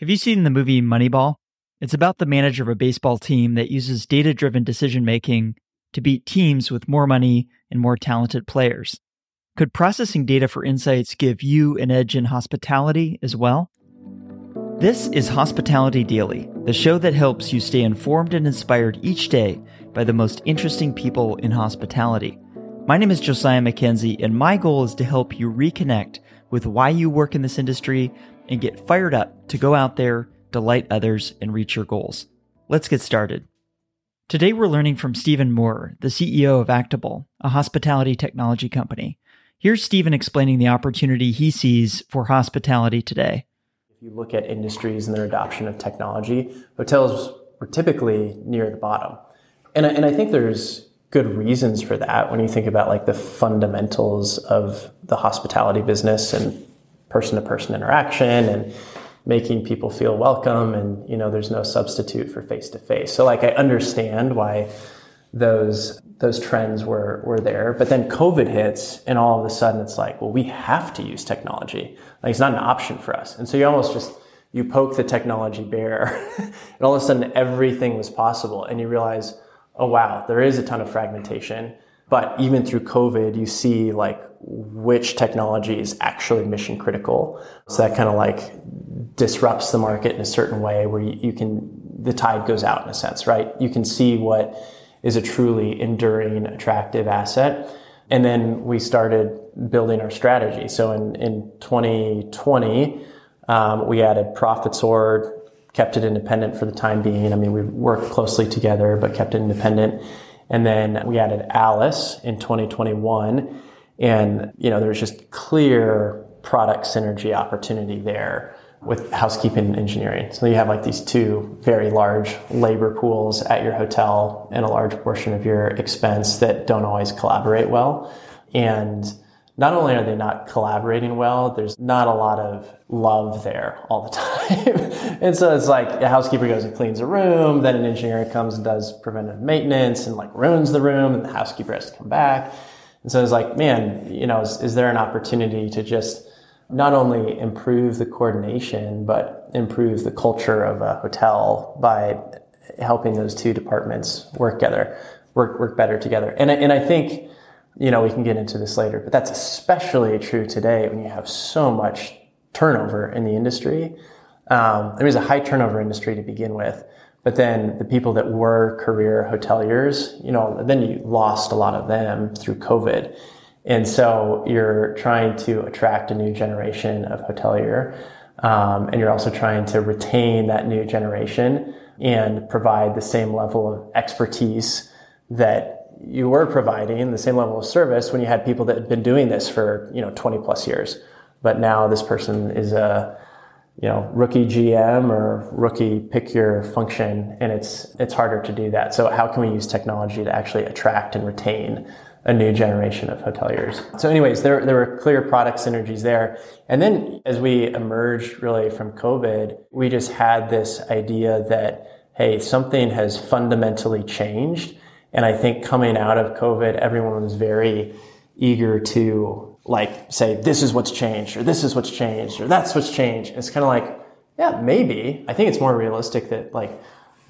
Have you seen the movie Moneyball? It's about the manager of a baseball team that uses data driven decision making to beat teams with more money and more talented players. Could processing data for insights give you an edge in hospitality as well? This is Hospitality Daily, the show that helps you stay informed and inspired each day by the most interesting people in hospitality. My name is Josiah Mackenzie, and my goal is to help you reconnect with why you work in this industry and get fired up to go out there, delight others, and reach your goals. Let's get started. Today, we're learning from Steven Moore, the CEO of Actabl, a hospitality technology company. Here's Steven explaining the opportunity he sees for hospitality today. If you look at industries and their adoption of technology, hotels were typically near the bottom. And I, and I think there's good reasons for that when you think about like the fundamentals of the hospitality business and person to person interaction and making people feel welcome and you know there's no substitute for face to face so like i understand why those those trends were were there. But then covid hits and all of a sudden it's like well we have to use technology. Like it's not an option for us. And so you almost just you poke the technology bear and all of a sudden everything was possible and you realize oh wow there is a ton of fragmentation but even through COVID, you see like which technology is actually mission critical. So that kind of like disrupts the market in a certain way where you, you, can, the tide goes out in a sense, right? You can see what is a truly enduring, attractive asset. And then we started building our strategy. So in, in 2020, um, we added ProfitSword, kept it independent for the time being. I mean, we worked closely together, but kept it independent. And then we added Alice in 2021. And, you know, there's just clear product synergy opportunity there with housekeeping and engineering. So you have like these two very large labor pools at your hotel and a large portion of your expense that don't always collaborate well. And not only are they not collaborating well, there's not a lot of love there all the time. And so it's like a housekeeper goes and cleans a room, then an engineer comes and does preventive maintenance and like ruins the room, and the housekeeper has to come back. And so it's like, man, you know, is, is there an opportunity to just not only improve the coordination, but improve the culture of a hotel by helping those two departments work together, work, work better together. And, and I think, you know, we can get into this later, but that's especially true today when you have so much turnover in the industry. Um, was a high turnover industry to begin with, but then the people that were career hoteliers, you know, then you lost a lot of them through COVID. And so you're trying to attract a new generation of hotelier. Um, and you're also trying to retain that new generation and provide the same level of expertise that you were providing the same level of service when you had people that had been doing this for you know 20 plus years but now this person is a you know rookie gm or rookie pick your function and it's it's harder to do that. So how can we use technology to actually attract and retain a new generation of hoteliers? So anyways there, there were clear product synergies there. And then as we emerged really from covid we just had this idea that hey something has fundamentally changed. And I think coming out of COVID, everyone was very eager to like say, this is what's changed, or this is what's changed, or that's what's changed. It's kind of like, yeah, maybe. I think it's more realistic that like,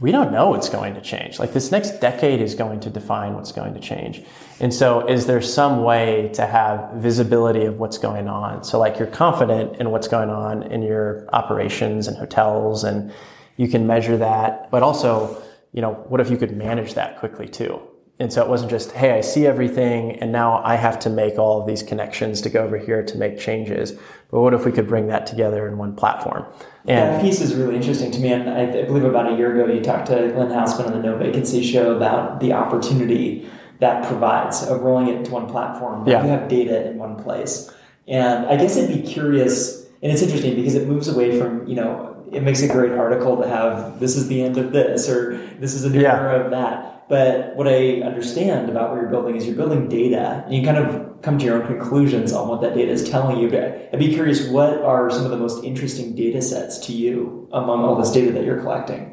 we don't know what's going to change. Like this next decade is going to define what's going to change. And so is there some way to have visibility of what's going on? So like you're confident in what's going on in your operations and hotels and you can measure that, but also you know, what if you could manage that quickly too? And so it wasn't just, hey, I see everything and now I have to make all of these connections to go over here to make changes. But what if we could bring that together in one platform? And that piece is really interesting to me. And I, I believe about a year ago, you talked to Glenn Haussman on the No Vacancy show about the opportunity that provides of rolling it into one platform. Yeah. You have data in one place. And I guess I'd be curious, and it's interesting because it moves away from, you know, it makes a great article to have this is the end of this or this is a new yeah. era of that. But what I understand about what you're building is you're building data and you kind of come to your own conclusions on what that data is telling you. But I'd be curious, what are some of the most interesting data sets to you among all this data that you're collecting?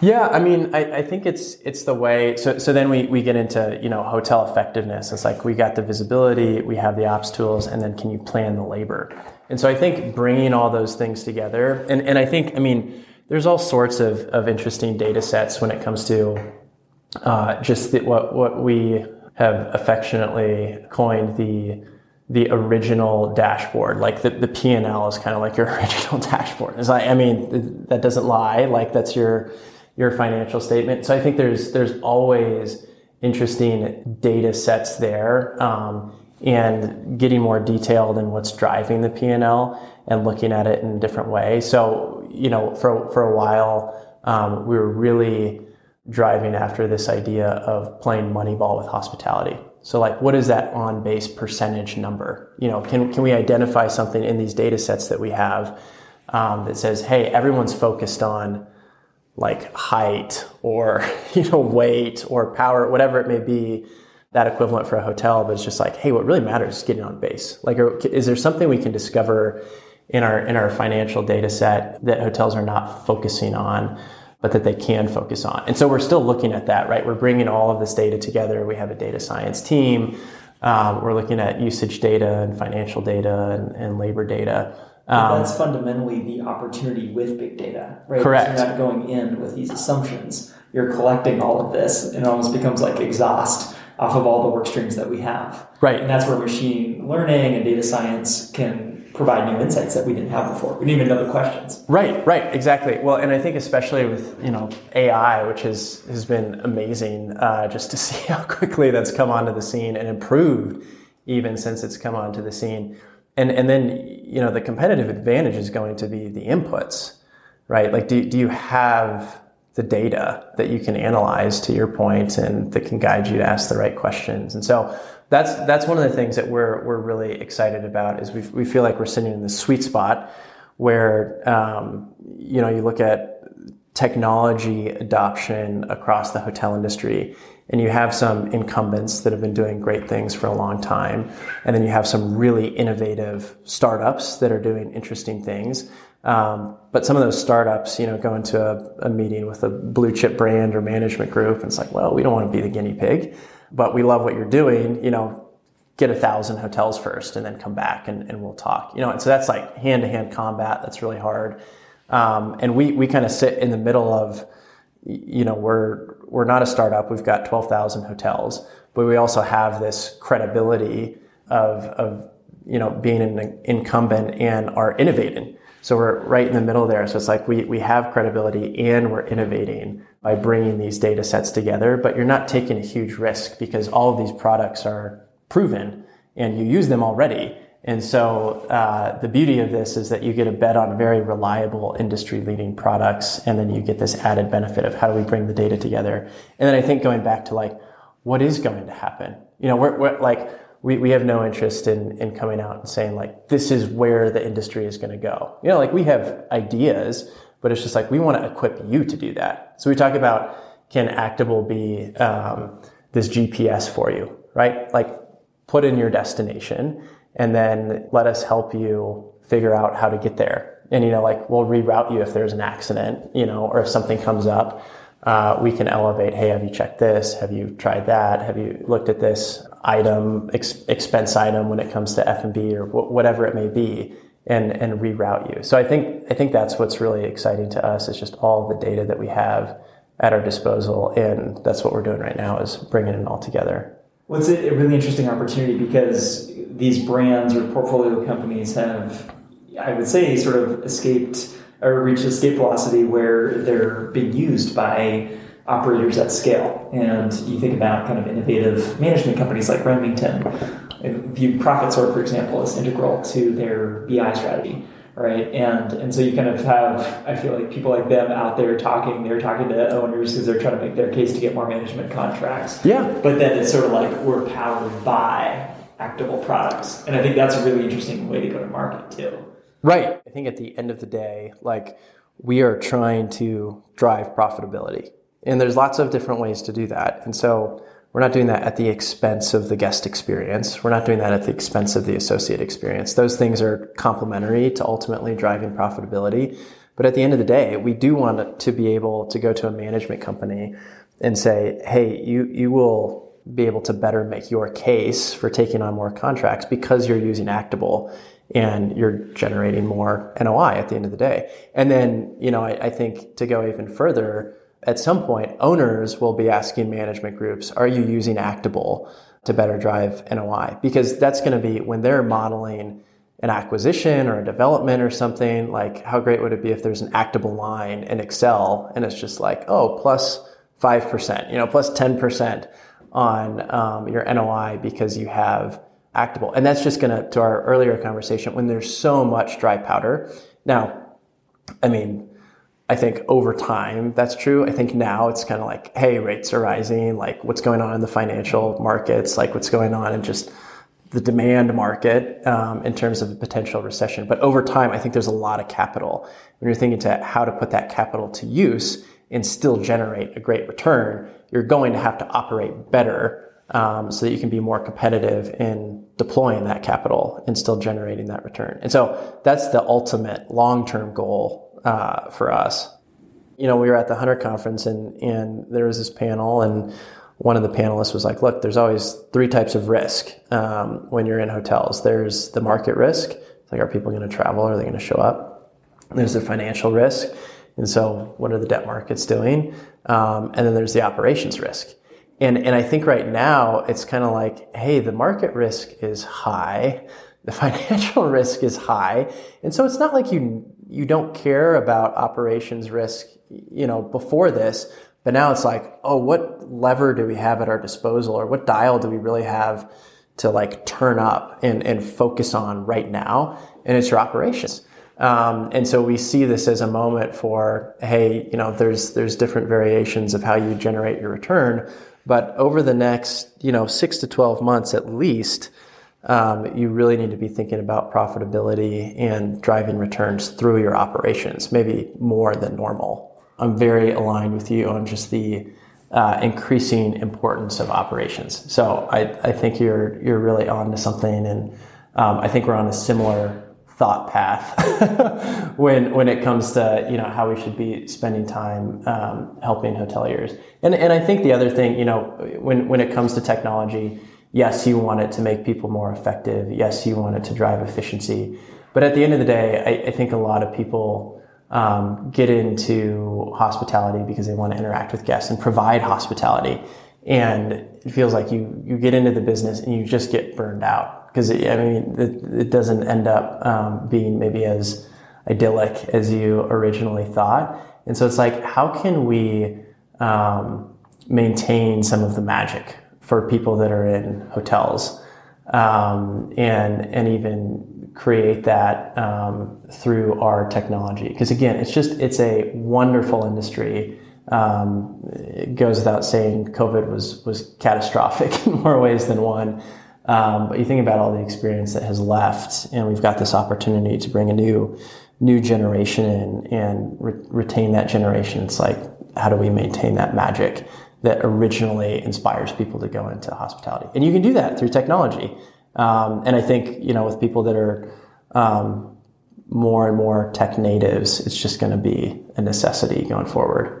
Yeah, I mean, I, I, think it's it's the way. So so then we, we get into you know hotel effectiveness. It's like we got the visibility, we have the ops tools, and then can you plan the labor? And so I think bringing all those things together, and, and I think, I mean, there's all sorts of, of interesting data sets when it comes to uh, just the, what, what we have affectionately coined the the original dashboard. Like the, the P&L is kind of like your original dashboard. It's like, I mean, that doesn't lie. Like that's your, your financial statement. So I think there's, there's always interesting data sets there. Um, and getting more detailed in what's driving the P&L and looking at it in a different way. So, you know, for, for a while, um, we were really driving after this idea of playing Moneyball with hospitality. So like, what is that on base percentage number? You know, can, can we identify something in these data sets that we have um, that says, hey, everyone's focused on like height or, you know, weight or power, whatever it may be, that equivalent for a hotel, but it's just like, hey, what really matters is getting on base. Like, is there something we can discover in our, in our financial data set that hotels are not focusing on? But that they can focus on. And so we're still looking at that, right? We're bringing all of this data together. We have a data science team. Um, we're looking at usage data and financial data and, and labor data. Um, that's fundamentally the opportunity with big data, right? Correct. You're not going in with these assumptions. You're collecting all of this, and it almost becomes like exhaust off of all the work streams that we have. Right. And that's where machine learning and data science can provide new insights that we didn't have before. We didn't even know the questions. Right, right, exactly. Well, and I think especially with you know AI, which has has been amazing, uh, just to see how quickly that's come onto the scene and improved even since it's come onto the scene. And and then you know the competitive advantage is going to be the inputs, right? Like, do do you have the data that you can analyze to your point and that can guide you to ask the right questions? And so that's that's one of the things that we're we're really excited about is we we feel like we're sitting in the sweet spot where um, you know you look at technology adoption across the hotel industry and you have some incumbents that have been doing great things for a long time and then you have some really innovative startups that are doing interesting things um, but some of those startups you know go into a, a meeting with a blue chip brand or management group and it's like well we don't want to be the guinea pig but we love what you're doing, you know, get a thousand hotels first and then come back and, and we'll talk. You know, and so that's like hand to hand combat. That's really hard. Um, and we, we kind of sit in the middle of, you know, we're, we're not a startup. We've got 12,000 hotels, but we also have this credibility of, of, you know, being an incumbent and are innovating. So we're right in the middle there. So it's like we, we have credibility and we're innovating by bringing these data sets together, but you're not taking a huge risk because all of these products are proven and you use them already. And so uh, the beauty of this is that you get a bet on very reliable industry leading products, and then you get this added benefit of how do we bring the data together. And then I think going back to like, what is going to happen? You know, we're, we're like, we, we have no interest in, in coming out and saying like, this is where the industry is going to go. You know, like we have ideas, but it's just like we want to equip you to do that. So we talk about can Actabl be um, this GPS for you, right? Like put in your destination and then let us help you figure out how to get there. And you know, like we'll reroute you if there's an accident, you know, or if something comes up. Uh, we can elevate. Hey, have you checked this? Have you tried that? Have you looked at this item, ex- expense item when it comes to F and B or w- whatever it may be? and and reroute you. So I think I think that's what's really exciting to us is just all the data that we have at our disposal, and that's what we're doing right now is bringing it all together. Well, it's a really interesting opportunity because these brands or portfolio companies have, I would say, sort of escaped or reached escape velocity where they're being used by operators at scale. And you think about kind of innovative management companies like Remington view ProfitSword, for example, as integral to their BI strategy, right? And and so you kind of have, I feel like people like them out there talking. They're talking to owners because they're trying to make their case to get more management contracts. Yeah. But then it's sort of like we're powered by Actabl products, and I think that's a really interesting way to go to market too. Right. I think at the end of the day, like we are trying to drive profitability, and there's lots of different ways to do that, and so we're not doing that at the expense of the guest experience. We're not doing that at the expense of the associate experience. Those things are complementary to ultimately driving profitability. But at the end of the day, we do want to be able to go to a management company and say, hey, you, you will be able to better make your case for taking on more contracts because you're using Actabl and you're generating more NOI at the end of the day. And then, you know, I, I think to go even further, at some point, owners will be asking management groups, are you using Actabl to better drive NOI? Because that's going to be when they're modeling an acquisition or a development or something, like how great would it be if there's an Actabl line in Excel and it's just like, oh, plus 5%, you know, plus 10% on um, your NOI because you have Actabl. And that's just going to, to our earlier conversation, when there's so much dry powder. Now, I mean, I think over time that's true. I think now it's kind of like, hey, rates are rising, like what's going on in the financial markets, like what's going on in just the demand market um, in terms of a potential recession. But over time, I think there's a lot of capital. When you're thinking to how to put that capital to use and still generate a great return, you're going to have to operate better um, so that you can be more competitive in deploying that capital and still generating that return. And so that's the ultimate long-term goal uh, for us. You know, we were at the Hunter conference and and there was this panel and one of the panelists was like, "Look, there's always three types of risk um, when you're in hotels. There's the market risk. like, are people going to travel? Are they going to show up? There's the financial risk, and so what are the debt markets doing? Um, and then there's the operations risk. And, and I think right now it's kind of like, hey, the market risk is high. The financial risk is high. And so it's not like you, you don't care about operations risk, you know, before this, but now it's like, oh, what lever do we have at our disposal or what dial do we really have to like turn up and, and focus on right now? And it's your operations. Um, and so we see this as a moment for, hey, you know, there's, there's different variations of how you generate your return. But over the next, you know, six to 12 months at least, um, you really need to be thinking about profitability and driving returns through your operations, maybe more than normal. I'm very aligned with you on just the uh, increasing importance of operations. So I, I think you're you're really on to something, and um, I think we're on a similar thought path when when it comes to you know how we should be spending time um, helping hoteliers. And and I think the other thing you know when when it comes to technology, yes, you want it to make people more effective. Yes, you want it to drive efficiency. But at the end of the day, I, I think a lot of people um, get into hospitality because they want to interact with guests and provide hospitality. And it feels like you you get into the business and you just get burned out because I mean it, it, doesn't end up um, being maybe as idyllic as you originally thought. And so it's like, how can we um, maintain some of the magic for people that are in hotels, um, and and even create that um, through our technology? Because again, it's just it's a wonderful industry. Um, it goes without saying, COVID was was catastrophic in more ways than one. Um, but you think about all the experience that has left, and we've got this opportunity to bring a new, new generation in and re- retain that generation. It's like, how do we maintain that magic that originally inspires people to go into hospitality? And you can do that through technology. Um, and I think you know, with people that are um, more and more tech natives, it's just going to be a necessity going forward.